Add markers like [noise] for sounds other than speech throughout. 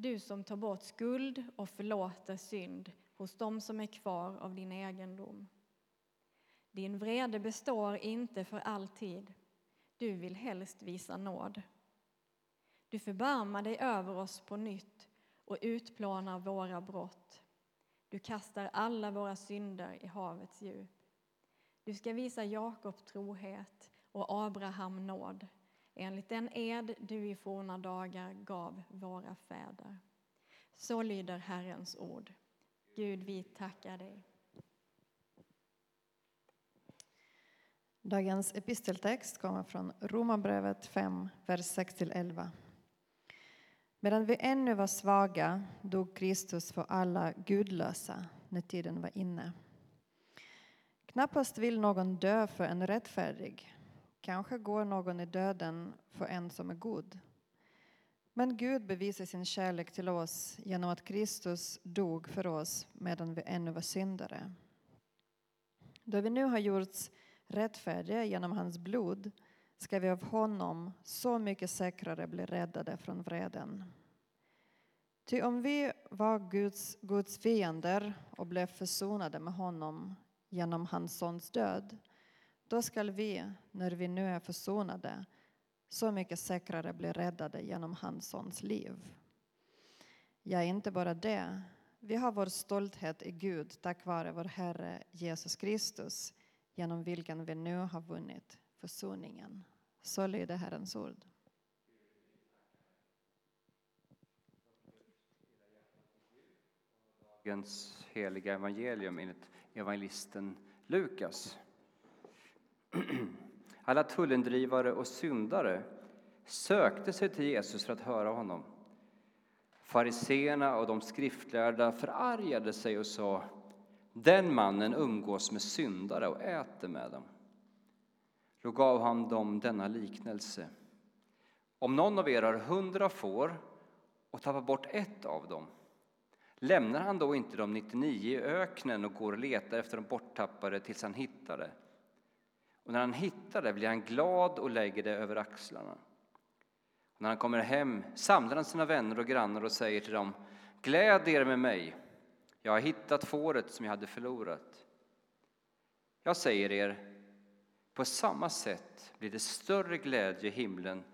Du som tar bort skuld och förlåter synd hos dem som är kvar av din egendom. Din vrede består inte för alltid. Du vill helst visa nåd. Du förbarmar dig över oss på nytt och utplånar våra brott. Du kastar alla våra synder i havets djup. Du ska visa Jakob trohet och Abraham nåd enligt den ed du i forna dagar gav våra fäder. Så lyder Herrens ord. Gud, vi tackar dig. Dagens episteltext kommer från Romarbrevet 5, vers 6-11. Medan vi ännu var svaga dog Kristus för alla gudlösa när tiden var inne. Knappast vill någon dö för en rättfärdig. Kanske går någon i döden för en som är god. Men Gud bevisar sin kärlek till oss genom att Kristus dog för oss medan vi ännu var syndare. Då vi nu har gjorts rättfärdiga genom hans blod ska vi av honom så mycket säkrare bli räddade från vreden. Ty om vi var Guds, Guds fiender och blev försonade med honom genom hans sons död, då skall vi, när vi nu är försonade, så mycket säkrare bli räddade genom hans sons liv. Ja, inte bara det. Vi har vår stolthet i Gud tack vare vår Herre Jesus Kristus, genom vilken vi nu har vunnit försoningen. Så lyder Herrens ord. Dagens heliga evangelium enligt evangelisten Lukas. Alla tullindrivare och syndare sökte sig till Jesus för att höra honom. Fariseerna och de skriftlärda förargade sig och sa den mannen umgås med syndare och äter med dem. Då gav han dem denna liknelse. Om någon av er har hundra får och tappar bort ett av dem lämnar han då inte de 99 i öknen och går och letar efter de borttappade tills han hittar det? Och när han hittar det blir han glad och lägger det över axlarna. Och när han kommer hem samlar han sina vänner och grannar och säger till dem Gläd er med mig, jag har hittat fåret som jag hade förlorat. Jag säger er, på samma sätt blir det större glädje i himlen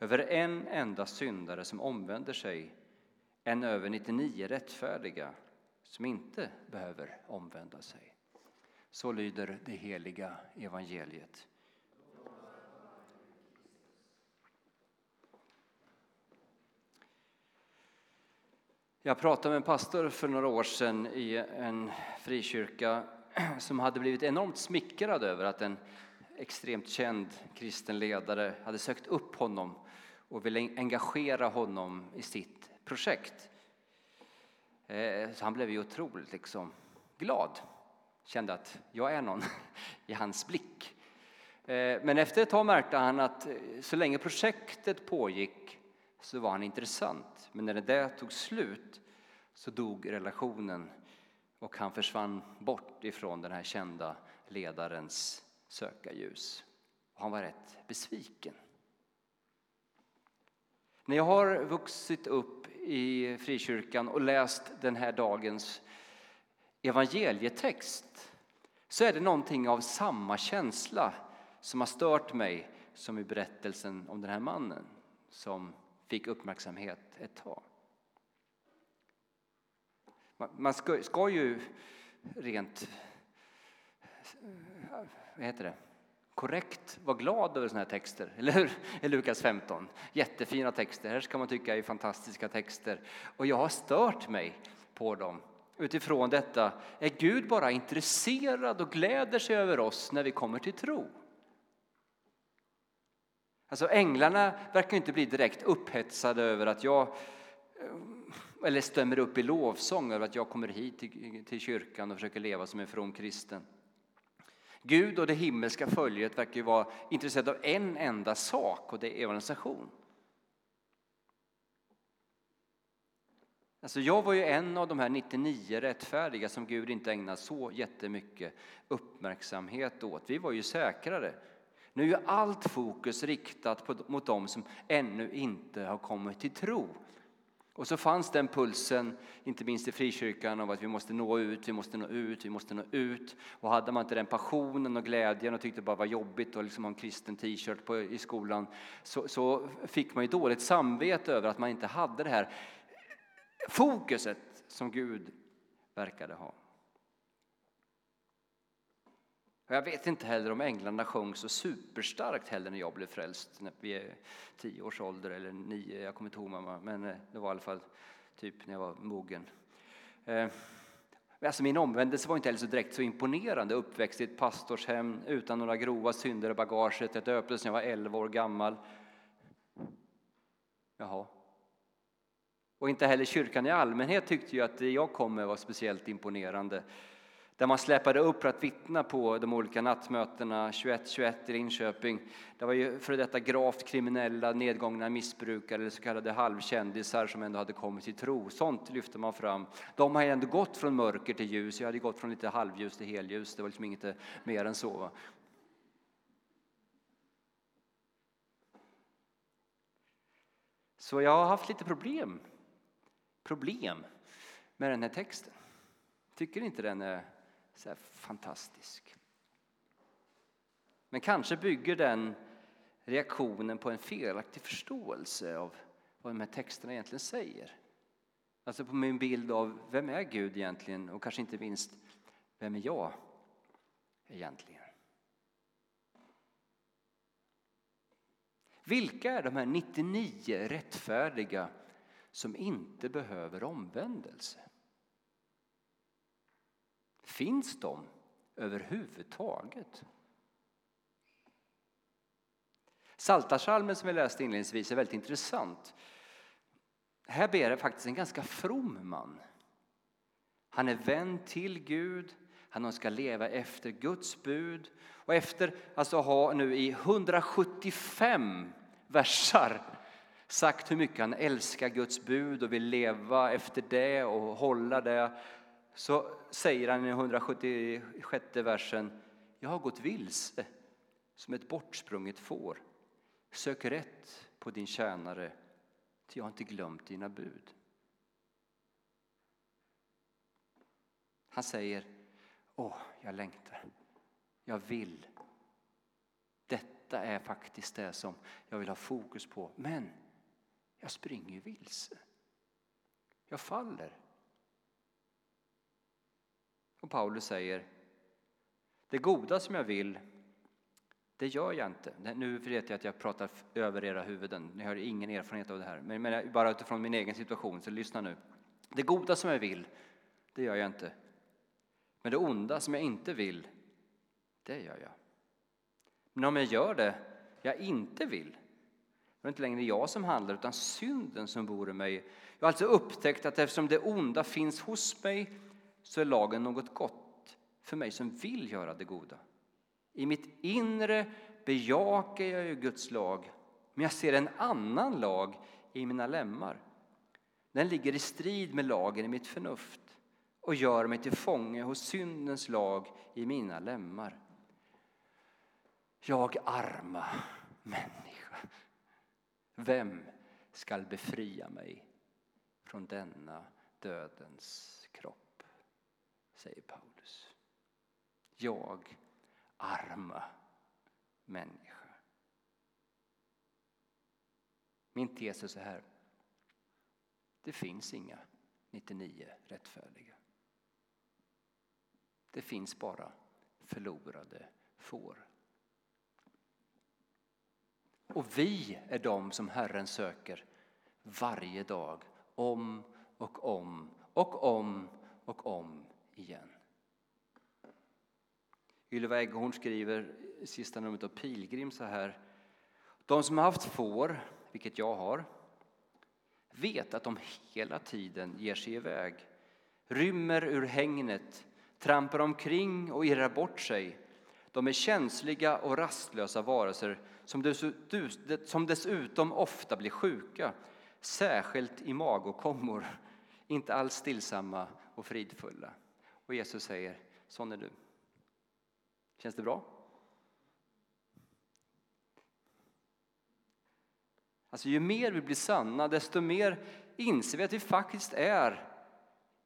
över en enda syndare som omvänder sig än över 99 rättfärdiga som inte behöver omvända sig. Så lyder det heliga evangeliet. Jag pratade med en pastor för några år sedan i en frikyrka som hade blivit enormt smickrad över att en extremt känd kristen ledare hade sökt upp honom och ville engagera honom i sitt projekt. Eh, så han blev ju otroligt liksom glad, kände att jag är någon [laughs] i hans blick. Eh, men efter ett tag märkte han att eh, så länge projektet pågick så var han intressant. Men när det tog slut så dog relationen och han försvann bort ifrån den här kända ledarens sökarljus. Han var rätt besviken. När jag har vuxit upp i frikyrkan och läst den här dagens evangelietext så är det någonting av samma känsla som har stört mig som i berättelsen om den här mannen som fick uppmärksamhet ett tag. Man ska, ska ju rent vad heter det, korrekt vara glad över sådana här texter, [laughs] eller hur? I Lukas 15. Jättefina texter, här ska man tycka är fantastiska texter. Och jag har stört mig på dem utifrån detta. Är Gud bara intresserad och gläder sig över oss när vi kommer till tro? Alltså änglarna verkar inte bli direkt upphetsade över att jag eh, eller stämmer upp i lovsång över att jag kommer hit till, till kyrkan och försöker leva som en from kristen. Gud och det himmelska följet verkar ju vara intresserade av en enda sak och det är evangelisation. Alltså jag var ju en av de här 99 rättfärdiga som Gud inte ägnade så jättemycket uppmärksamhet åt. Vi var ju säkrare. Nu är allt fokus riktat på, mot dem som ännu inte har kommit till tro. Och så fanns den pulsen, inte minst i frikyrkan, av att vi måste nå ut, vi måste nå ut, vi måste nå ut. Och hade man inte den passionen och glädjen och tyckte det bara var jobbigt att liksom ha en kristen t-shirt i skolan så, så fick man ju dåligt samvete över att man inte hade det här fokuset som Gud verkade ha. Och jag vet inte heller om änglarna sjöng så superstarkt heller när jag blev frälst vid tio års ålder eller nio, jag kommer inte ihåg mamma, men eh, det var i alla fall typ när jag var mogen. Eh, alltså min omvändelse var inte heller så direkt så imponerande. Uppväxt i ett pastorshem utan några grova synder i bagaget. Jag döptes när jag var 11 år gammal. Jaha. Och inte heller kyrkan i allmänhet tyckte ju att det jag kom med var speciellt imponerande där man släpade upp för att vittna på de olika nattmötena 21-21 i Linköping. Det var ju för detta gravt kriminella, nedgångna missbrukare eller så kallade halvkändisar som ändå hade kommit till tro. Sånt lyfte man fram. De har ändå gått från mörker till ljus. Jag hade gått från lite halvljus till helljus. Det var liksom inget mer än så. Så jag har haft lite problem, problem med den här texten. Tycker inte den är så här fantastisk. Men kanske bygger den reaktionen på en felaktig förståelse av vad de här texterna egentligen säger. Alltså på min bild av vem är Gud egentligen och kanske inte minst vem är jag egentligen? Vilka är de här 99 rättfärdiga som inte behöver omvändelse? Finns de överhuvudtaget? Saltarsalmen som vi läste inledningsvis är väldigt intressant. Här ber det faktiskt en ganska from man. Han är vän till Gud, han ska leva efter Guds bud. Och efter alltså ha nu i 175 versar sagt hur mycket han älskar Guds bud och vill leva efter det och hålla det så säger han i 176 versen Jag har gått vilse som ett bortsprunget får. Sök rätt på din tjänare, ty jag har inte glömt dina bud. Han säger Åh, jag längtar. Jag vill. Detta är faktiskt det som jag vill ha fokus på. Men jag springer vilse. Jag faller. Och Paulus säger, det goda som jag vill, det gör jag inte. Nu vet jag att jag pratar över era huvuden, ni har ingen erfarenhet av det här, men bara utifrån min egen situation, så lyssna nu. Det goda som jag vill, det gör jag inte. Men det onda som jag inte vill, det gör jag. Men om jag gör det jag inte vill, det är inte längre jag som handlar, utan synden som bor i mig. Jag har alltså upptäckt att eftersom det onda finns hos mig så är lagen något gott för mig som vill göra det goda. I mitt inre bejakar jag ju Guds lag, men jag ser en annan lag i mina lemmar. Den ligger i strid med lagen i mitt förnuft och gör mig till fånge hos syndens lag i mina lemmar. Jag arma människa, vem skall befria mig från denna dödens kropp? säger Paulus. Jag, arma människa. Min tes är så här. Det finns inga 99 rättfärdiga. Det finns bara förlorade får. Och vi är de som Herren söker varje dag, om och om och om och om igen. Ylva Eggehorn skriver i sista numret av Pilgrim så här. De som har haft får, vilket jag har, vet att de hela tiden ger sig iväg, rymmer ur hängnet, trampar omkring och irrar bort sig. De är känsliga och rastlösa varelser som dessutom ofta blir sjuka, särskilt i magåkommor, [laughs] inte alls stillsamma och fridfulla. Och Jesus säger, sån är du. Känns det bra? Alltså ju mer vi blir sanna, desto mer inser vi att vi faktiskt är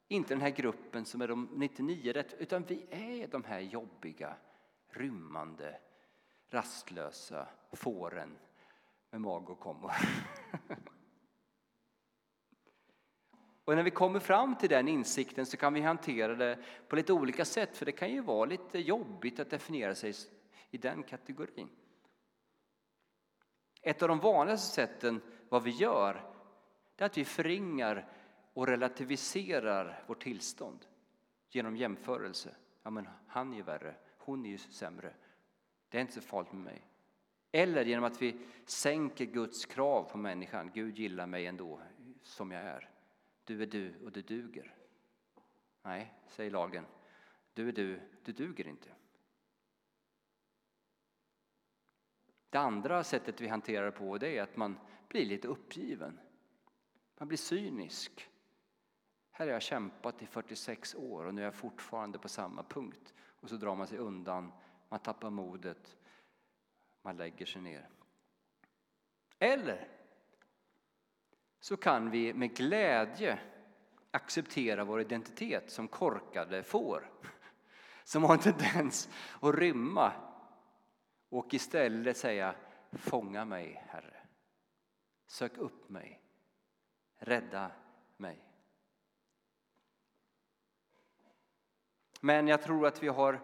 inte den här gruppen som är de 99 rätt, utan vi är de här jobbiga, rymmande, rastlösa fåren med mag och kommor. [laughs] Och när vi kommer fram till den insikten så kan vi hantera det på lite olika sätt, för det kan ju vara lite jobbigt att definiera sig i den kategorin. Ett av de vanligaste sätten vad vi gör, är att vi förringar och relativiserar vårt tillstånd genom jämförelse. Ja, men han är ju värre, hon är ju sämre. Det är inte så farligt med mig. Eller genom att vi sänker Guds krav på människan. Gud gillar mig ändå som jag är. Du är du och du duger. Nej, säger lagen. Du är du, du duger inte. Det andra sättet vi hanterar det på det är att man blir lite uppgiven. Man blir cynisk. Här har jag kämpat i 46 år och nu är jag fortfarande på samma punkt. Och så drar man sig undan, man tappar modet, man lägger sig ner. Eller så kan vi med glädje acceptera vår identitet som korkade får som har en tendens att rymma och istället säga Fånga mig, Herre. Sök upp mig. Rädda mig. Men jag tror att vi har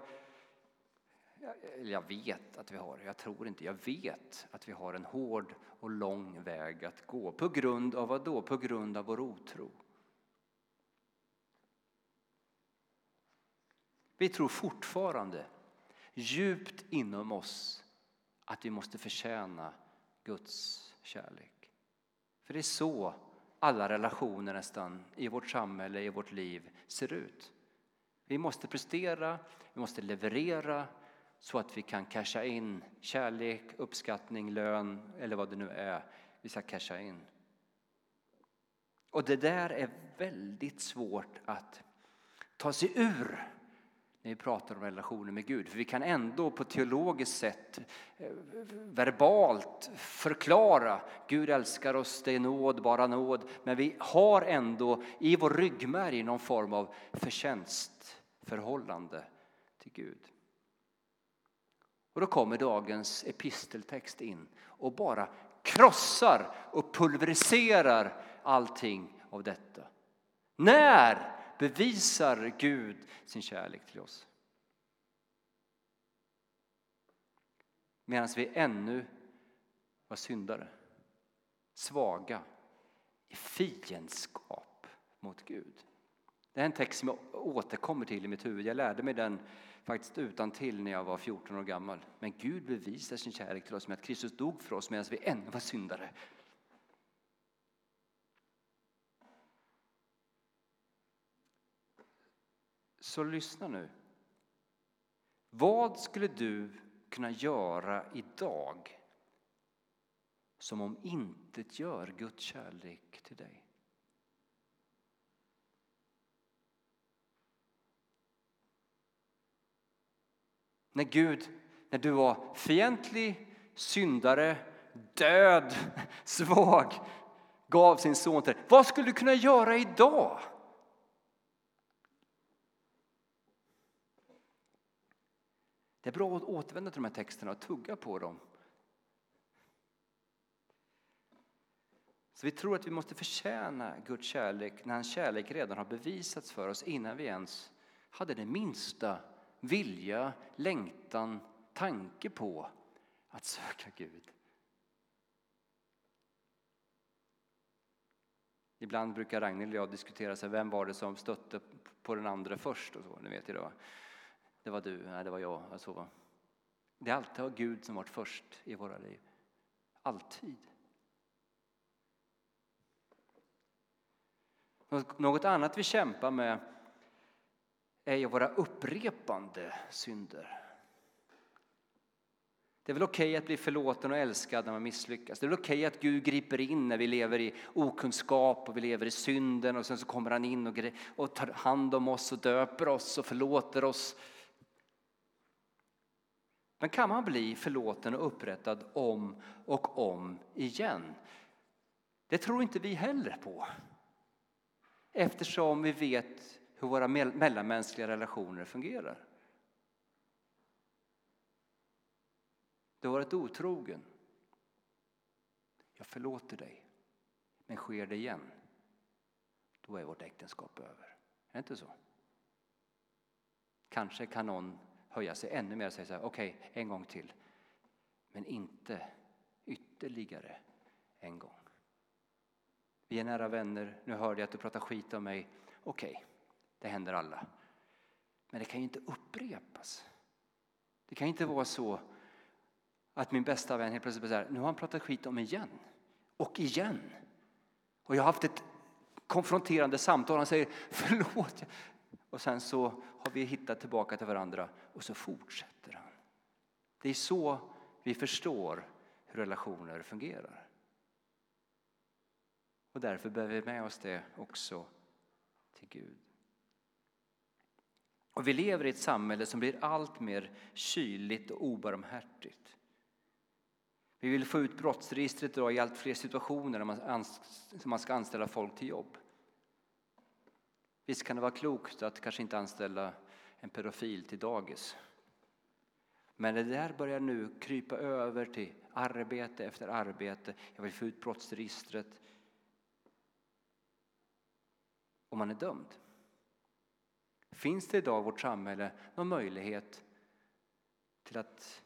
jag vet att vi har, jag tror inte, jag vet att vi har en hård och lång väg att gå. På grund av vad då? På grund av vår otro. Vi tror fortfarande djupt inom oss att vi måste förtjäna Guds kärlek. För det är så alla relationer nästan i vårt samhälle, i vårt liv ser ut. Vi måste prestera, vi måste leverera så att vi kan casha in kärlek, uppskattning, lön eller vad det nu är vi ska casha in. Och det där är väldigt svårt att ta sig ur när vi pratar om relationer med Gud. För vi kan ändå på teologiskt sätt eh, verbalt förklara Gud älskar oss, det är nåd, bara nåd. Men vi har ändå i vår ryggmärg någon form av förtjänstförhållande till Gud. Och då kommer dagens episteltext in och bara krossar och pulveriserar allting av detta. När bevisar Gud sin kärlek till oss? Medan vi ännu var syndare, svaga, i fiendskap mot Gud. Det är en text som jag återkommer till i mitt huvud. Jag lärde mig den faktiskt utan till när jag var 14 år gammal. Men Gud bevisar sin kärlek till oss med att Kristus dog för oss medan vi ännu var syndare. Så lyssna nu. Vad skulle du kunna göra idag som om inte gör Guds kärlek till dig? När Gud, när du var fientlig, syndare, död, [laughs] svag, gav sin son till dig. Vad skulle du kunna göra idag? Det är bra att återvända till de här texterna och tugga på dem. Så vi tror att vi måste förtjäna Guds kärlek när hans kärlek redan har bevisats för oss innan vi ens hade det minsta vilja, längtan, tanke på att söka Gud. Ibland brukar Ragnhild och jag diskutera så vem var det som stötte på den andra först. Och så, ni vet ju det, det var du, nej det var jag. Alltså, det är alltid Gud som varit först i våra liv. Alltid. Något annat vi kämpar med är ju våra upprepande synder. Det är väl okej okay att bli förlåten och älskad när man misslyckas. Det är väl okej okay att Gud griper in när vi lever i okunskap och vi lever i synden och sen så kommer han in och, och tar hand om oss och döper oss och förlåter oss. Men kan man bli förlåten och upprättad om och om igen? Det tror inte vi heller på. eftersom vi vet hur våra mellanmänskliga relationer fungerar. Du har varit otrogen. Jag förlåter dig. Men sker det igen, då är vårt äktenskap över. Är det inte så? Kanske kan någon höja sig ännu mer och säga så här, okej, okay, en gång till. Men inte ytterligare en gång. Vi är nära vänner, nu hörde jag att du pratar skit om mig. Okej, okay, det händer alla. Men det kan ju inte upprepas. Det kan inte vara så att min bästa vän helt plötsligt säger nu har han pratat skit om igen. Och igen. Och jag har haft ett konfronterande samtal. Han säger förlåt. Och sen så har vi hittat tillbaka till varandra och så fortsätter han. Det är så vi förstår hur relationer fungerar. Och därför behöver vi med oss det också till Gud. Och vi lever i ett samhälle som blir allt mer kyligt och obarmhärtigt. Vi vill få ut brottsregistret i allt fler situationer när man, man ska anställa folk till jobb. Visst kan det vara klokt att kanske inte anställa en pedofil till dagis. Men det där börjar nu krypa över till arbete efter arbete. Jag vill få ut brottsregistret. Och man är dömd. Finns det idag i vårt samhälle någon möjlighet till att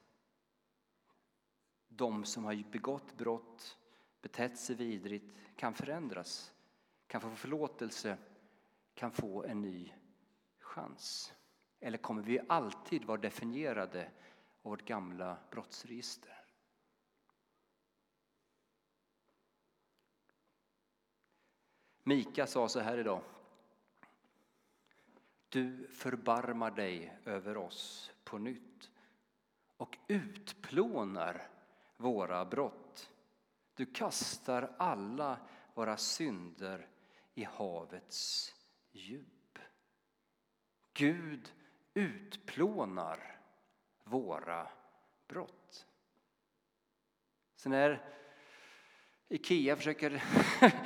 de som har begått brott, betett sig vidrigt, kan förändras, kan få förlåtelse, kan få en ny chans? Eller kommer vi alltid vara definierade av vårt gamla brottsregister? Mika sa så här idag. Du förbarmar dig över oss på nytt och utplånar våra brott. Du kastar alla våra synder i havets djup. Gud utplånar våra brott. Så när Ikea försöker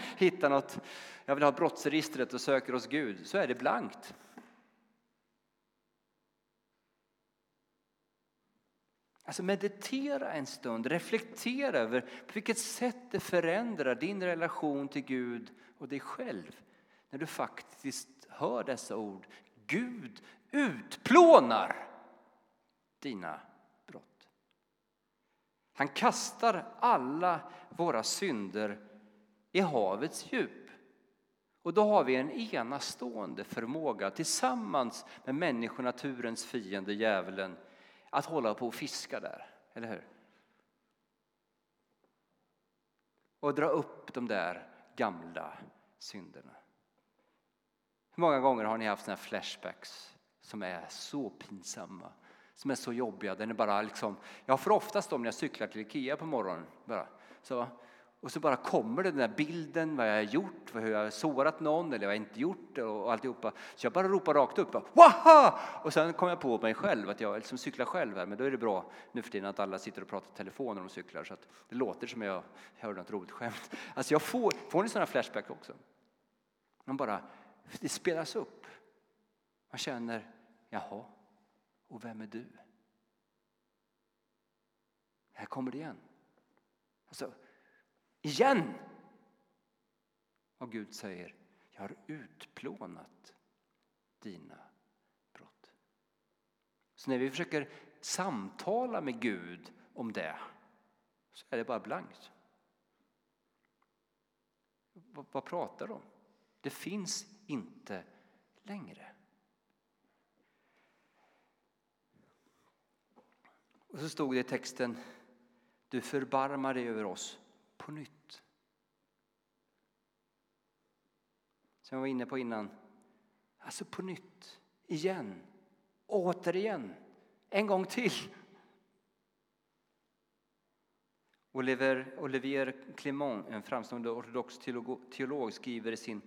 [laughs] hitta något, jag vill ha brottsregistret och söker hos Gud, så är det blankt. Alltså meditera en stund, reflektera över på vilket sätt det förändrar din relation till Gud och dig själv när du faktiskt hör dessa ord. Gud utplånar dina brott. Han kastar alla våra synder i havets djup. Och då har vi en enastående förmåga tillsammans med människonaturens fiende djävulen att hålla på och fiska där, eller hur? Och dra upp de där gamla synderna. Hur många gånger har ni haft såna flashbacks som är så pinsamma, som är så jobbiga? Den är bara liksom, jag får oftast dem när jag cyklar till Ikea på morgonen. Bara. Så, och så bara kommer den där bilden, vad jag har gjort, hur jag har sårat någon eller vad jag inte gjort och alltihopa. Så jag bara ropar rakt upp. Waha! Och sen kom jag på mig själv att jag liksom cyklar själv här, men då är det bra nu för tiden att alla sitter och pratar i telefon när de cyklar så att det låter som jag hörde något roligt skämt. Alltså jag får, får ni sådana flashback också? Man bara, det spelas upp. Man känner, jaha, och vem är du? Här kommer det igen. Alltså, igen. Och Gud säger, jag har utplånat dina brott. Så när vi försöker samtala med Gud om det så är det bara blankt. Vad, vad pratar de om? Det finns inte längre. Och så stod det i texten, du förbarmar dig över oss på nytt. Som jag var inne på innan. Alltså på nytt, igen, återigen, en gång till. Oliver, Olivier Clement, en framstående ortodox teolog, teolog, skriver i sin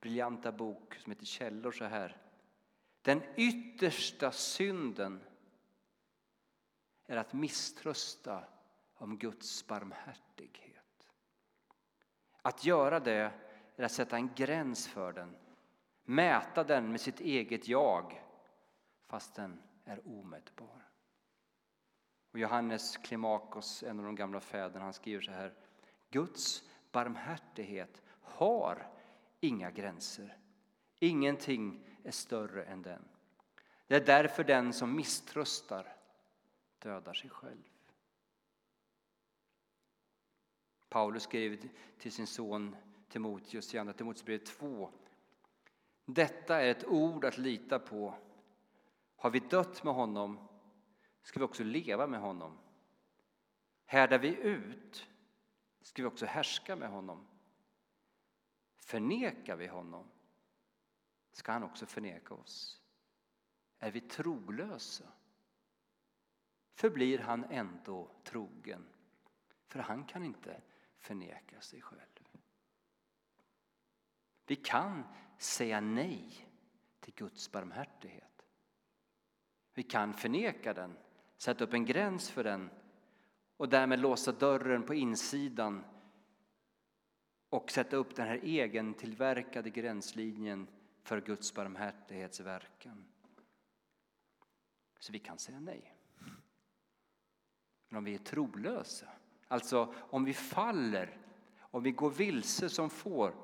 briljanta bok som heter Källor så här. Den yttersta synden är att misströsta om Guds barmhärtighet. Att göra det är att sätta en gräns för den. Mäta den med sitt eget jag, fast den är omätbar. Och Johannes Klimakos, en av de gamla fäderna, han skriver så här. Guds barmhärtighet har inga gränser. Ingenting är större än den. Det är därför den som misströstar dödar sig själv. Paulus skrev till sin son Timoteus i Andra Timoteusbrevet 2. Detta är ett ord att lita på. Har vi dött med honom ska vi också leva med honom. Härdar vi ut ska vi också härska med honom. Förnekar vi honom ska han också förneka oss. Är vi trolösa förblir han ändå trogen, för han kan inte förneka sig själv. Vi kan säga nej till Guds barmhärtighet. Vi kan förneka den, sätta upp en gräns för den och därmed låsa dörren på insidan och sätta upp den här egentillverkade gränslinjen för Guds barmhärtighetsverkan. Så vi kan säga nej. Men om vi är trolösa, alltså om vi faller, om vi går vilse som får,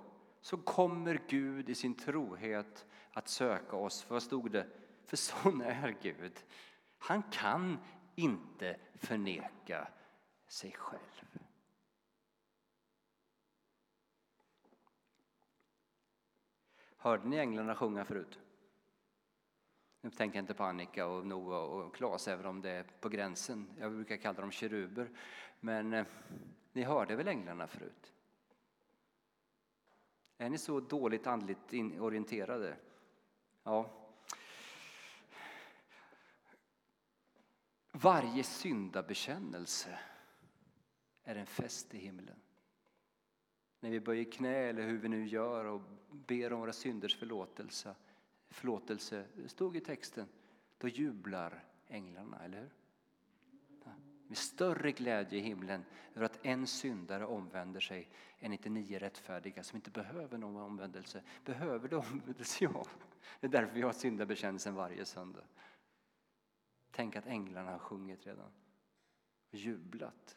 så kommer Gud i sin trohet att söka oss. För vad stod det? För sån är Gud. Han kan inte förneka sig själv. Hörde ni änglarna sjunga förut? Nu tänker jag inte på Annika och Noah och Claes, även om det är på gränsen. Jag brukar kalla dem keruber. Men eh, ni hörde väl änglarna förut? Är ni så dåligt andligt orienterade? Ja. Varje syndabekännelse är en fest i himlen. När vi böjer knä eller hur vi nu gör och ber om våra synders förlåtelse, förlåtelse det stod i texten, då jublar änglarna, eller hur? Med större glädje i himlen över att en syndare omvänder sig än 99 rättfärdiga som inte behöver någon omvändelse. Behöver du omvändelse? Ja. Det är därför vi har syndabekännelsen varje söndag. Tänk att änglarna har sjungit redan och jublat.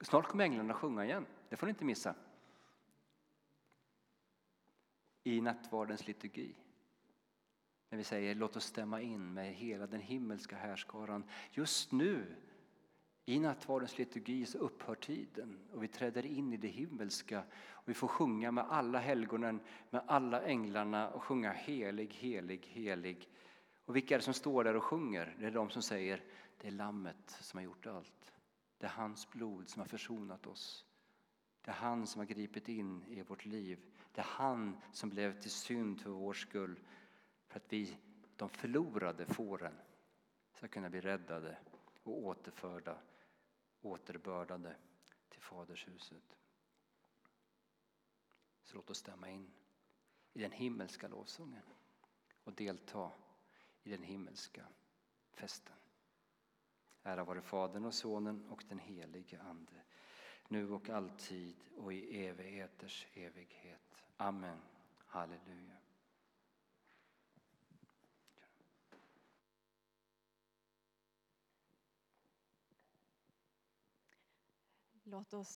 Snart kommer änglarna sjunga igen. Det får ni inte missa. I nattvardens liturgi. När vi säger låt oss stämma in med hela den himmelska härskaran. Just nu i nattvardens liturgi så upphör tiden och vi träder in i det himmelska. Och vi får sjunga med alla helgonen, med alla änglarna och sjunga helig, helig, helig. Och vilka är det som står där och sjunger? Det är de som säger det är lammet som har gjort allt. Det är hans blod som har försonat oss. Det är han som har gripit in i vårt liv. Det är han som blev till synd för vår skull. För att vi, de förlorade fåren, ska kunna bli räddade och återförda, återbördade till Fadershuset. Så låt oss stämma in i den himmelska lovsången och delta i den himmelska festen. Ära vare Fadern och Sonen och den helige Ande, nu och alltid och i evigheters evighet. Amen. Halleluja. Låt oss